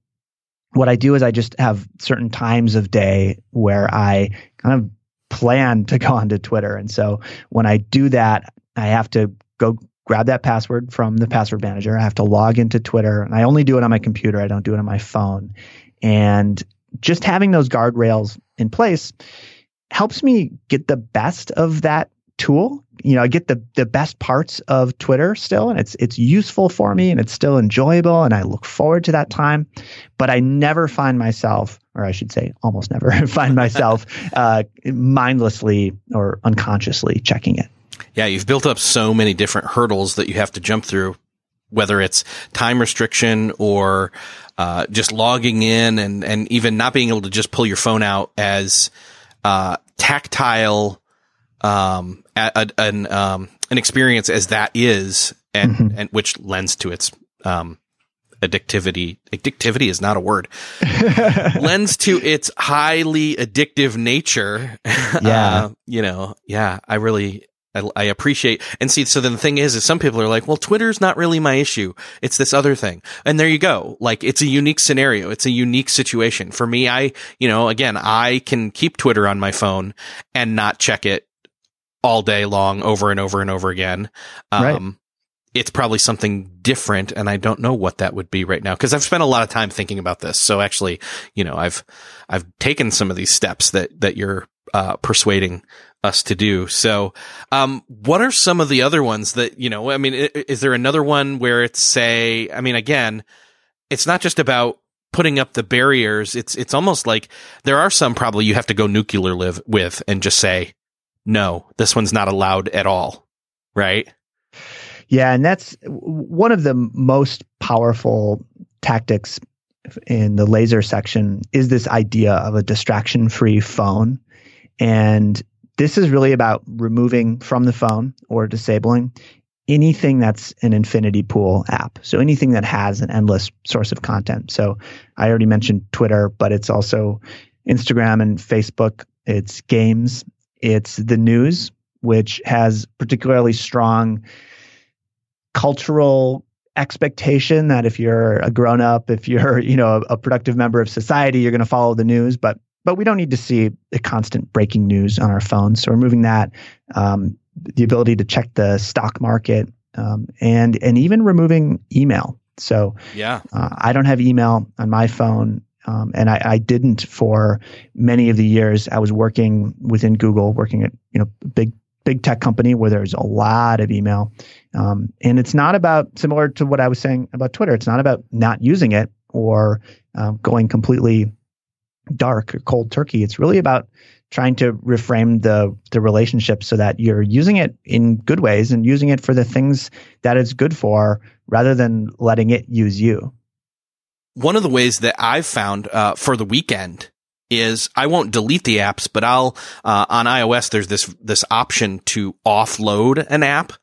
what I do is I just have certain times of day where I kind of plan to go *laughs* onto Twitter. And so when I do that, I have to go grab that password from the password manager. I have to log into Twitter and I only do it on my computer. I don't do it on my phone. And just having those guardrails in place helps me get the best of that tool. You know, I get the the best parts of Twitter still, and it's it's useful for me, and it's still enjoyable, and I look forward to that time. But I never find myself, or I should say, almost never *laughs* find myself uh, mindlessly or unconsciously checking it. Yeah, you've built up so many different hurdles that you have to jump through, whether it's time restriction or uh, just logging in and, and even not being able to just pull your phone out as uh, tactile um, a, a, an um, an experience as that is, and mm-hmm. and which lends to its um, addictivity. Addictivity is not a word. *laughs* lends to its highly addictive nature. *laughs* Yeah, uh, you know, yeah. I really I, I, appreciate and see. So then the thing is, is some people are like, well, Twitter's not really my issue. It's this other thing. And there you go. Like it's a unique scenario. It's a unique situation for me. I, you know, again, I can keep Twitter on my phone and not check it all day long over and over and over again. Um, right. It's probably something different, and I don't know what that would be right now because I've spent a lot of time thinking about this. So actually, you know, I've I've taken some of these steps that that you're uh, persuading us to do. So, um, what are some of the other ones that, you know, I mean, is there another one where it's say, I mean, again, it's not just about putting up the barriers. It's, it's almost like there are some probably you have to go nuclear live with and just say, no, this one's not allowed at all. Right. Yeah. And that's one of the most powerful tactics in the laser section is this idea of a distraction free phone. And this is really about removing from the phone or disabling anything that's an infinity pool app. So anything that has an endless source of content. So I already mentioned Twitter, but it's also Instagram and Facebook. It's games. It's the news, which has particularly strong cultural expectation that if you're a grown up, if you're, *laughs* you know, a, a productive member of society, you're going to follow the news. But but we don't need to see the constant breaking news on our phones. So removing that, um, the ability to check the stock market, um, and and even removing email. So yeah, uh, I don't have email on my phone. Um, and I, I, didn't for many of the years I was working within Google, working at you know big big tech company where there's a lot of email. Um, and it's not about similar to what I was saying about Twitter. It's not about not using it or um, going completely dark or cold turkey. It's really about trying to reframe the the relationship so that you're using it in good ways and using it for the things that it's good for rather than letting it use you. One of the ways that I've found uh, for the weekend is I won't delete the apps, but I'll uh, on iOS there's this this option to offload an app.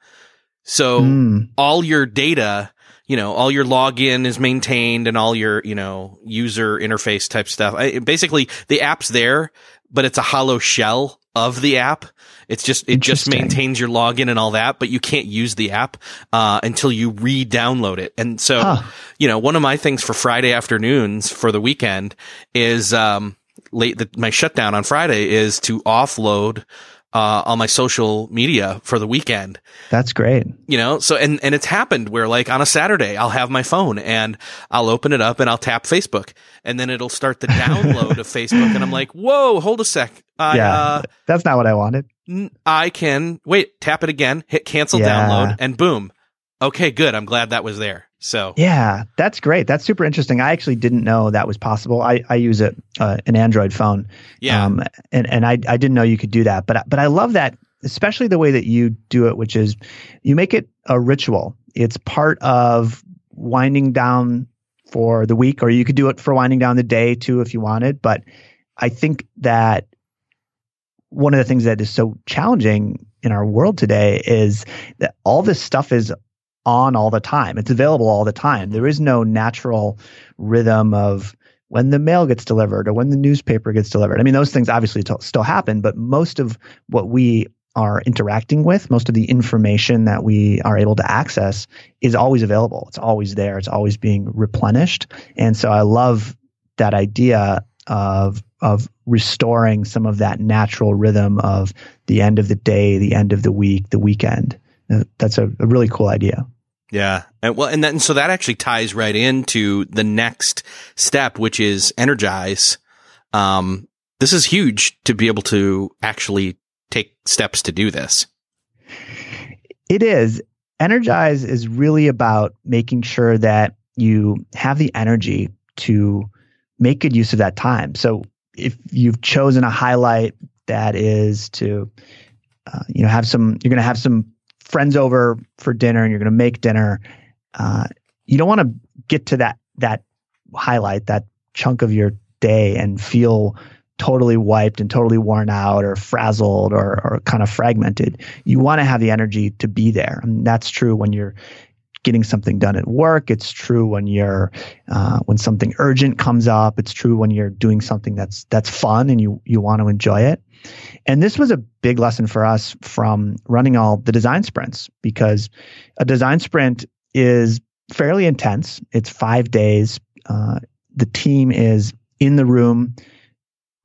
So mm. all your data, you know, all your login is maintained and all your, you know, user interface type stuff. I, basically the app's there, but it's a hollow shell of the app. It's just it just maintains your login and all that, but you can't use the app uh, until you re-download it. And so, huh. you know, one of my things for Friday afternoons for the weekend is um, late the, my shutdown on Friday is to offload uh, on my social media for the weekend. That's great. You know, so and and it's happened where like on a Saturday I'll have my phone and I'll open it up and I'll tap Facebook and then it'll start the download of *laughs* Facebook and I'm like, whoa, hold a sec. I, yeah, uh, that's not what I wanted. I can wait, tap it again, hit cancel yeah. download, and boom. Okay, good. I'm glad that was there. So yeah, that's great. That's super interesting. I actually didn't know that was possible. I, I use it uh, an Android phone. Yeah. Um, and and I I didn't know you could do that. But but I love that, especially the way that you do it, which is you make it a ritual. It's part of winding down for the week, or you could do it for winding down the day too if you wanted. But I think that one of the things that is so challenging in our world today is that all this stuff is on all the time. It's available all the time. There is no natural rhythm of when the mail gets delivered or when the newspaper gets delivered. I mean, those things obviously t- still happen, but most of what we are interacting with, most of the information that we are able to access is always available. It's always there. It's always being replenished. And so I love that idea of of restoring some of that natural rhythm of the end of the day, the end of the week, the weekend. That's a, a really cool idea. Yeah. And well, and then, so that actually ties right into the next step, which is energize. Um, this is huge to be able to actually take steps to do this. It is. Energize is really about making sure that you have the energy to make good use of that time. So if you've chosen a highlight that is to, uh, you know, have some, you're going to have some friends over for dinner and you're going to make dinner, uh, you don't want to get to that that highlight, that chunk of your day, and feel totally wiped and totally worn out or frazzled or, or kind of fragmented. You want to have the energy to be there. And that's true when you're getting something done at work. It's true when you're uh, when something urgent comes up. It's true when you're doing something that's that's fun and you you want to enjoy it. And this was a big lesson for us from running all the design sprints because a design sprint is fairly intense. It's five days. Uh, the team is in the room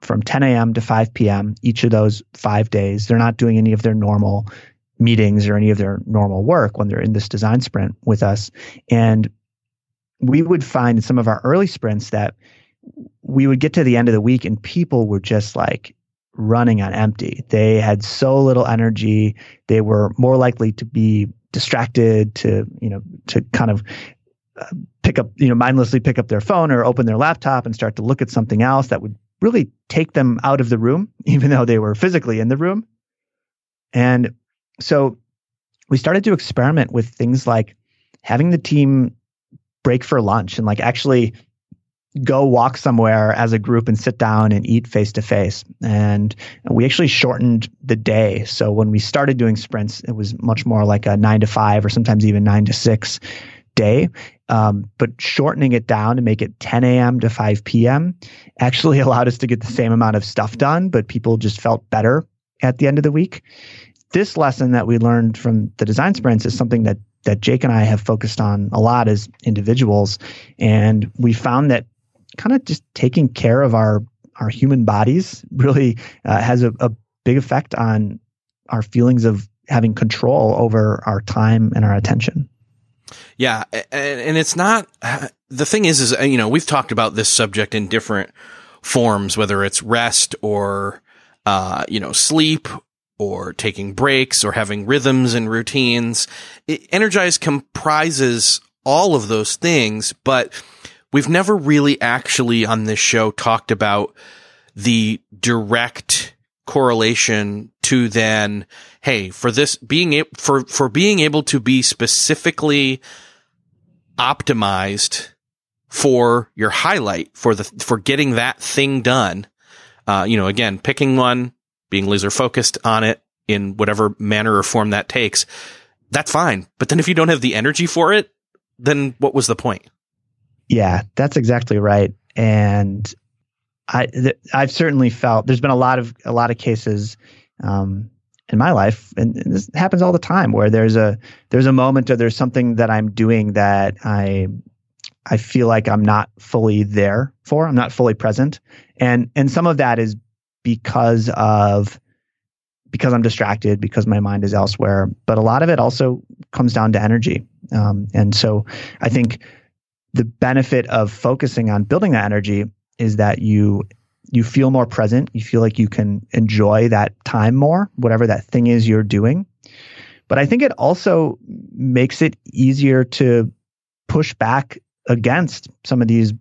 from 10 a.m. to 5 p.m. each of those five days. They're not doing any of their normal meetings or any of their normal work when they're in this design sprint with us. And we would find in some of our early sprints that we would get to the end of the week and people were just like running on empty. They had so little energy. They were more likely to be distracted, to, you know, to kind of uh, pick up, you know, mindlessly pick up their phone or open their laptop and start to look at something else that would really take them out of the room, *laughs* even though they were physically in the room. And so we started to experiment with things like having the team break for lunch and like actually go walk somewhere as a group and sit down and eat face to face. And we actually shortened the day. So when we started doing sprints, it was much more like a nine to five or sometimes even nine to six day. Um, but shortening it down to make it 10 a.m. to 5 p.m. actually *laughs* allowed us to get the same amount of stuff done, but people just felt better at the end of the week. This lesson that we learned from the design sprints is something that that Jake and I have focused on a lot as individuals. And we found that kind of just taking care of our our human bodies really uh, has a, a big effect on our feelings of having control over our time and our attention. Yeah, and it's not *sighs* the thing is is you know, we've talked about this subject in different forms whether it's rest or uh, you know, sleep or taking breaks or having rhythms and routines. It, Energize comprises all of those things, but we've never really actually on this show talked about the direct correlation to then, hey, for this being able, for, for being able to be specifically optimized for your highlight for the, for getting that thing done. Uh, you know, again, picking one, being laser focused on it in whatever manner or form that takes, that's fine. But then if you don't have the energy for it, then what was the point? Yeah, that's exactly right. And I, th- I've certainly felt there's been a lot of a lot of cases um, in my life, and, and, this happens all the time, where there's a there's a moment or there's something that I'm doing that I I feel like I'm not fully there for. I'm not fully present, and and some of that is because of because I'm distracted, because my mind is elsewhere. But a lot of it also comes down to energy. Um, and so I think the benefit of focusing on building that energy is that you you feel more present. You feel like you can enjoy that time more, whatever that thing is you're doing. But I think it also makes it easier to push back against some of these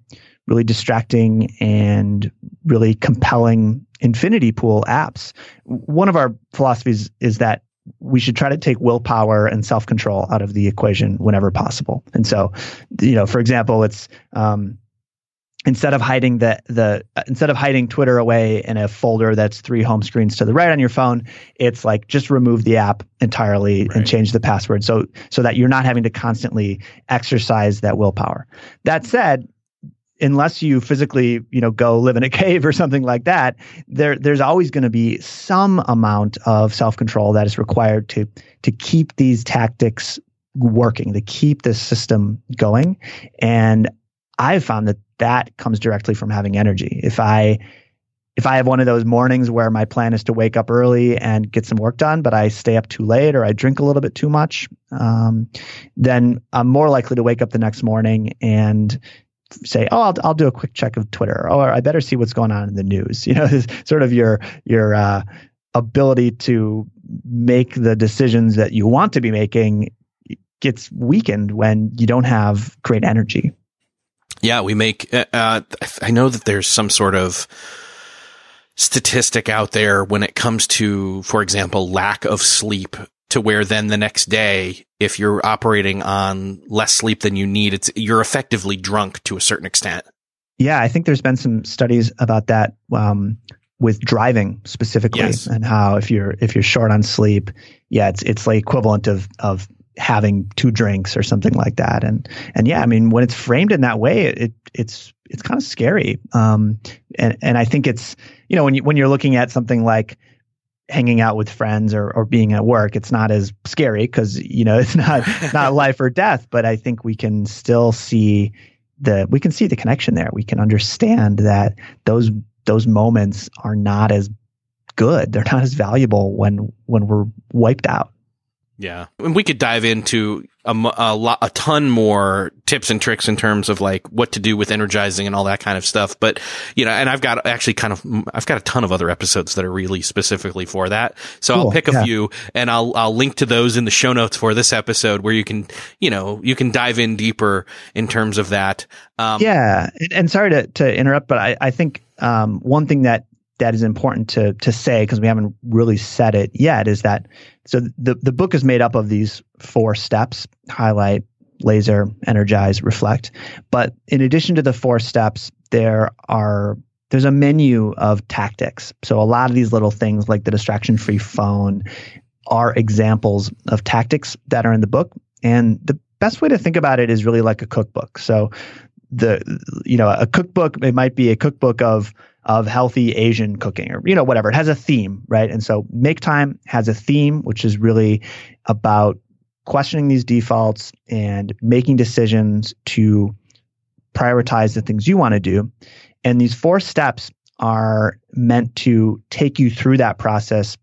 really distracting and really compelling infinity pool apps. One of our philosophies is that we should try to take willpower and self control out of the equation whenever possible. And so, you know, for example, it's um, instead of hiding the the uh, instead of hiding Twitter away in a folder that's three home screens to the right on your phone, it's like just remove the app entirely right. and change the password so so that you're not having to constantly exercise that willpower. That said, unless you physically, you know, go live in a *laughs* cave or something like that, there there's always going to be some amount of self-control that is required to to keep these tactics working, to keep this system going. And I've found that that comes directly from having energy. If I if I have one of those mornings where my plan is to wake up early and get some work done, but I stay up too late or I drink a little bit too much, um, then I'm more likely to wake up the next morning and say, "Oh, I'll, I'll do a quick check of Twitter," or "I better see what's going on in the news." *laughs* You know, sort of your your uh, ability to make the decisions that you want to be making gets weakened when you don't have great energy. Yeah, we make. Uh, uh I know that there's some sort of statistic out there when it comes to, for example, lack of sleep to where then the next day, if you're operating on less sleep than you need, it's you're effectively drunk to a certain extent. Yeah, I think there's been some studies about that um, with driving specifically, yes. and how if you're if you're short on sleep, yeah, it's it's like equivalent of of having two drinks or something like that. And and yeah, I mean, when it's framed in that way, it it's it's kind of scary. Um, and and I think it's you know when you when you're looking at something like hanging out with friends or, or being at work, it's not as scary because you know *laughs* it's not not *laughs* life or death. But I think we can still see the we can see the connection there. We can understand that those those moments are not as good. They're not as valuable when when we're wiped out. Yeah, and we could dive into a, a lot, a ton more tips and tricks in terms of like what to do with energizing and all that kind of stuff. But you know, and I've got actually kind of, I've got a ton of other episodes that are really specifically for that. So cool. I'll pick a yeah. few and I'll, I'll link to those in the show notes for this episode where you can, you know, you can dive in deeper in terms of that. Um, yeah, and sorry to to interrupt, but I I think um, one thing that that is important to to say because we haven't really said it yet is that so the the book is made up of these four steps: highlight, laser, energize, reflect. But in addition to the four steps, there are there's a menu of tactics. So a lot of these little things like the distraction free phone are examples of tactics that are in the book. And the best way to think about it is really like a cookbook. So the you know a cookbook it might be a cookbook of of healthy Asian cooking or, you know, whatever. It has a theme, right? And so Make Time has a theme, which is really about questioning these defaults and making decisions to prioritize the things you want to do. And these four steps are meant to take you through that process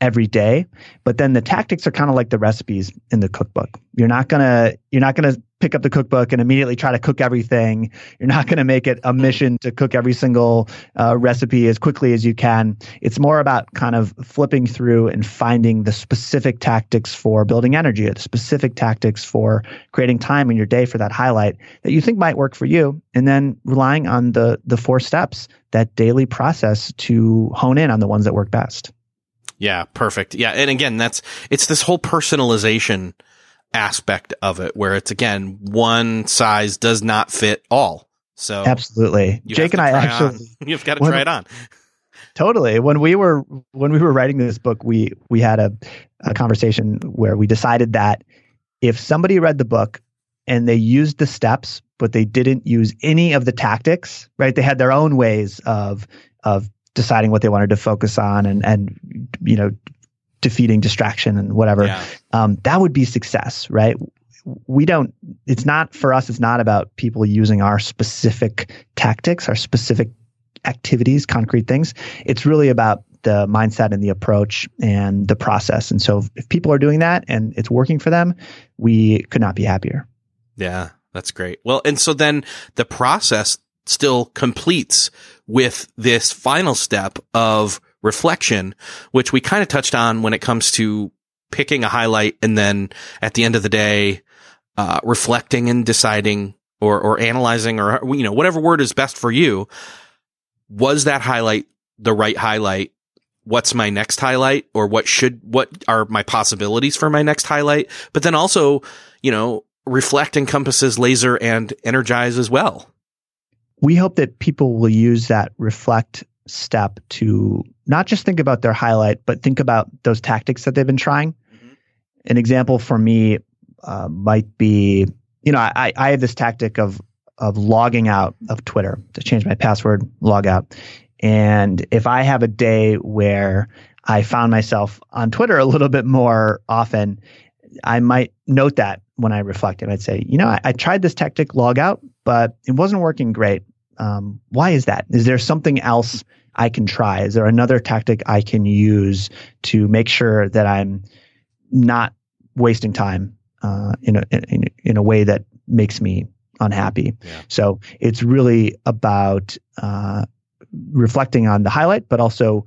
every day. But then the tactics are kind of like the recipes in the cookbook. You're not gonna you're not gonna pick up the cookbook and immediately try to cook everything. You're not gonna make it a mission to cook every single uh, recipe as quickly as you can. It's more about kind of flipping through and finding the specific tactics for building energy, or the specific tactics for creating time in your day for that highlight that you think might work for you, and then relying on the the four steps that daily process to hone in on the ones that work best. Yeah, perfect. Yeah, and again, that's it's this whole personalization aspect of it where it's again one size does not fit all. So absolutely, Jake and I actually on. *laughs* you've got to try it on. Totally. When we were when we were writing this book, we we had a, a conversation where we decided that if somebody read the book and they used the steps, but they didn't use any of the tactics, right? They had their own ways of of deciding what they wanted to focus on and and you know defeating distraction and whatever yeah. um, that would be success right? We don't it's not for us it's not about people using our specific tactics our specific activities concrete things. It's really about the mindset and the approach and the process. And so if people are doing that and it's working for them we could not be happier. Yeah that's great. Well and so then the process still completes with this final step of reflection, which we kind of touched on when it comes to picking a highlight and then at the end of the day, uh, reflecting and deciding or, or analyzing or, you know, whatever word is best for you. Was that highlight the right highlight? What's my next highlight or what should, what are my possibilities for my next highlight? But then also, you know, reflect encompasses laser and energize as well we hope that people will use that reflect step to not just think about their highlight, but think about those tactics that they've been trying. Mm-hmm. An example for me uh, might be, you know, I, I have this tactic of of logging out of Twitter to change my password, log out. And if I have a day where I found myself on Twitter a little bit more often, I might note that when I reflect. And I'd say, you know, I, I tried this tactic, log out, but it wasn't working great. Um, why is that? Is there something else I can try? Is there another tactic I can use to make sure that I'm not wasting time uh, in, a, in, in a way that makes me unhappy? Yeah. So it's really about uh, reflecting on the highlight, but also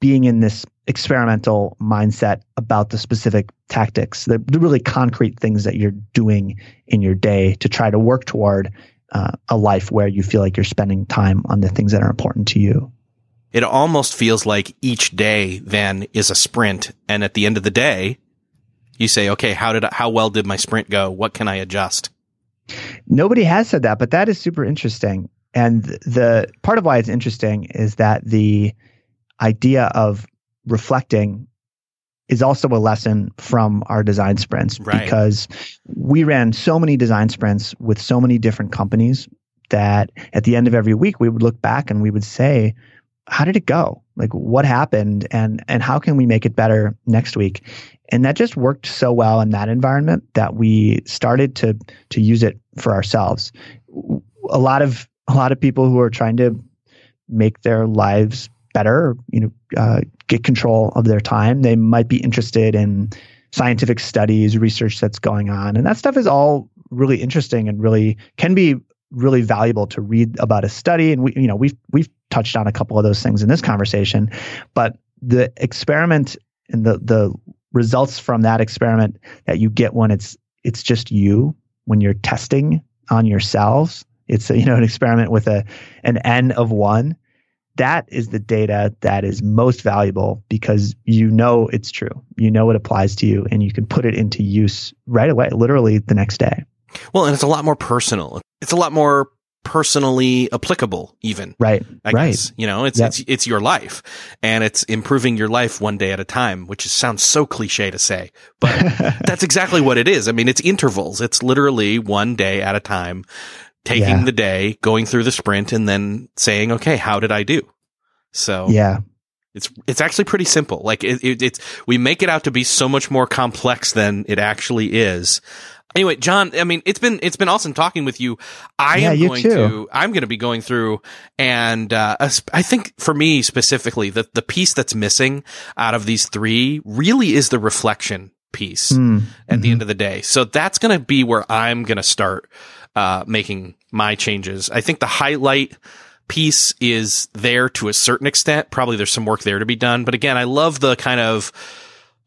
being in this experimental mindset about the specific tactics, the, the really concrete things that you're doing in your day to try to work toward uh, a life where you feel like you're spending time on the things that are important to you. It almost feels like each day then is a sprint, and at the end of the day, you say, "Okay, how did I, how well did my sprint go? What can I adjust?" Nobody has said that, but that is super interesting. And the part of why it's interesting is that the idea of reflecting is also a lesson from our design sprints right. because we ran so many design sprints with so many different companies that at the end of every week we would look back and we would say how did it go? Like what happened? And and how can we make it better next week? And that just worked so well in that environment that we started to to use it for ourselves. A lot of a lot of people who are trying to make their lives better, you know, uh, get control of their time. They might be interested in scientific studies, research that's going on, and that stuff is all really interesting and really can be really valuable to read about a study. And we, you know, we've we've touched on a couple of those things in this conversation, but the experiment and the the results from that experiment that you get when it's it's just you when you're testing on yourselves. It's you know an experiment with a an n of one that is the data that is most valuable because you know it's true. You know it applies to you and you can put it into use right away, literally the next day. Well, and it's a lot more personal. It's a lot more personally applicable even. Right. I right. guess, you know, it's, yep. it's, it's your life and it's improving your life one day at a time, which sounds so cliche to say, but *laughs* that's exactly what it is. I mean, it's intervals. It's literally one day at a time taking yeah. the day, going through the sprint and then saying, okay, how did I do? So yeah, It's it's actually pretty simple. Like it, it, it's we make it out to be so much more complex than it actually is. Anyway, John, I mean, it's been it's been awesome talking with you. I Yeah, am you going too. to I'm going to be going through, and uh, I think for me specifically, the the piece that's missing out of these three really is the reflection piece Hmm. at the end of the day. So that's going to be where I'm going to start uh, making my changes. I think the highlight piece is there to a certain extent. Probably there's some work there to be done, but again, I love the kind of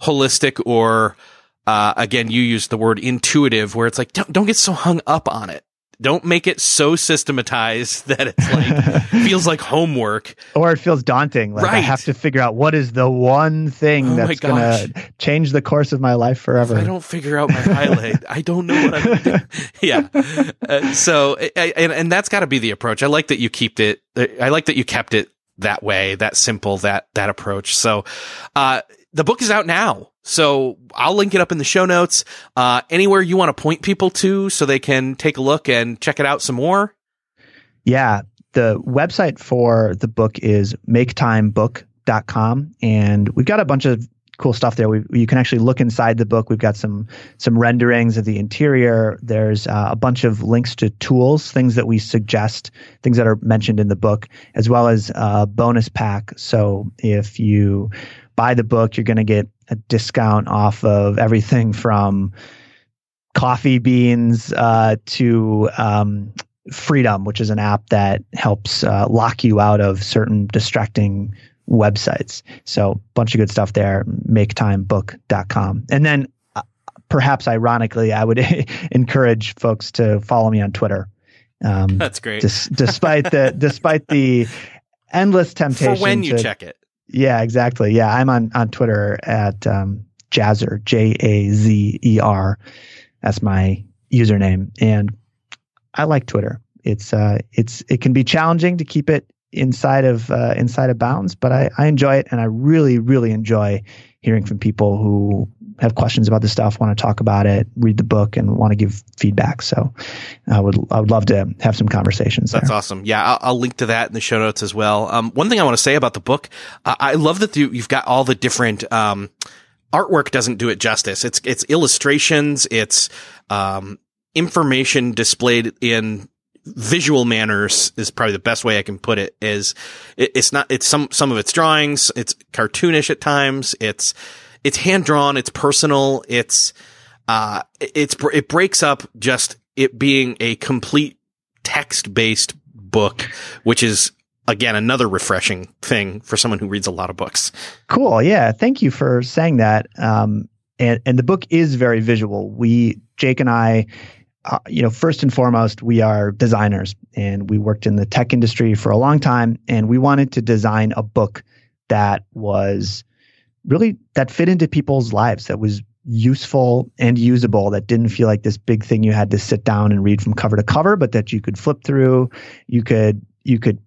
holistic or uh, again, you use the word intuitive, where it's like don't don't get so hung up on it. Don't make it so systematized *laughs* that it's like *laughs* feels like homework. Or it feels daunting. Like I have to figure out what is the one thing Oh that's going to change the course of my life forever. If I don't figure out my highlight, I don't know what I'm going to do. *laughs* Yeah. Uh, so, I, I- and, and that's got to be the approach. I like that you kept it. I like that you kept it that way, that simple, that, that approach. So, uh, the book is out now. So I'll link it up in the show notes. Uh, anywhere you want to point people to so they can take a look and check it out some more. Yeah. The website for the book is maketimebook.com. And we've got a bunch of cool stuff there. We, you can actually look inside the book. We've got some some renderings of the interior. There's uh, a bunch of links to tools, things that we suggest, things that are mentioned in the book, as well as a bonus pack. So if you buy the book, you're going to get a discount off of everything from coffee beans uh, to um, Freedom, which is an app that helps uh, lock you out of certain distracting websites. So, a bunch of good stuff there. MakeTimeBook.com. And then, uh, perhaps ironically, I would *laughs* encourage folks to follow me on Twitter. Um, That's great. dis- despite the despite the *laughs* endless temptation For when you to, check it. Yeah, exactly. Yeah, I'm on on Twitter at um, Jazer J A Z E R. That's my username, and I like Twitter. It's uh, it's it can be challenging to keep it inside of uh, inside of bounds, but I, I enjoy it, and I really really enjoy hearing from people who have questions about the stuff, want to talk about it, read the book, and want to give feedback. So, I would I would love to have some conversations. That's there. awesome. Yeah, I'll, I'll link to that in the show notes as well. Um, one thing I want to say about the book, uh, I love that you, you've got all the different um, artwork. Doesn't do it justice. It's it's illustrations. It's um, information displayed in visual manners is probably the best way I can put it. Is it, it's not it's some some of it's drawings. It's cartoonish at times. It's it's hand drawn. It's personal. It's uh, it's it breaks up just it being a complete text based book, which is again another refreshing thing for someone who reads a lot of books. Cool. Yeah. Thank you for saying that. Um, and, and the book is very visual. We, Jake and I, uh, you know, first and foremost, we are designers and we worked in the tech industry for a long time. And we wanted to design a book that was really, that fit into people's lives, that was useful and usable, that didn't feel like this big thing you had to sit down and read from cover to cover, but that you could flip through. You could, you could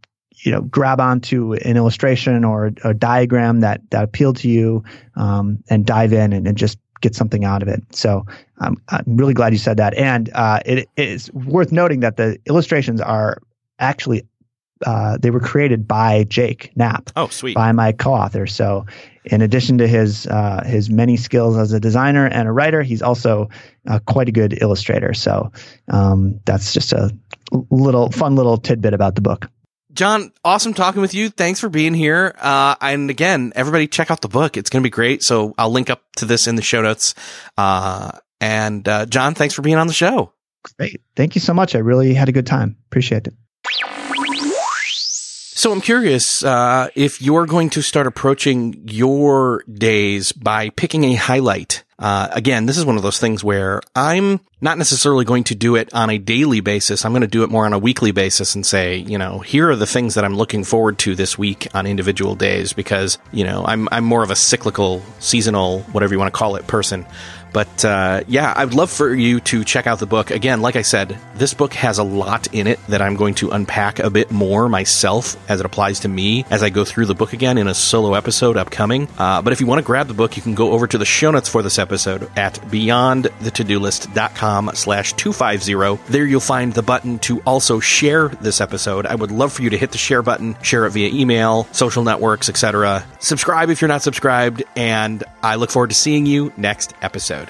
you know grab onto an illustration or a diagram that that appealed to you um, and dive in and, and just get something out of it so um, i'm really glad you said that and uh, it is worth noting that the illustrations are actually uh, they were created by jake knapp Oh, sweet. by my co-author so in addition to his uh, his many skills as a designer and a writer he's also uh, quite a good illustrator so um, that's just a little fun little tidbit about the book John, awesome talking with you. Thanks for being here. Uh, and again, everybody check out the book. It's going to be great. So I'll link up to this in the show notes. Uh, and, uh, John, thanks for being on the show. Great. Thank you so much. I really had a good time. Appreciate it. So I'm curious uh, if you're going to start approaching your days by picking a highlight. Uh, again, this is one of those things where I'm not necessarily going to do it on a daily basis. I'm going to do it more on a weekly basis and say, you know, here are the things that I'm looking forward to this week on individual days because, you know, I'm, I'm more of a cyclical, seasonal, whatever you want to call it person. But uh, yeah, I'd love for you to check out the book. Again, like I said, this book has a lot in it that I'm going to unpack a bit more myself as it applies to me as I go through the book again in a solo episode upcoming. Uh, but if you want to grab the book, you can go over to the show notes for this episode at beyondthetodolist.com slash 250. There you'll find the button to also share this episode. I would love for you to hit the share button, share it via email, social networks, etc. Subscribe if you're not subscribed, and I look forward to seeing you next episode.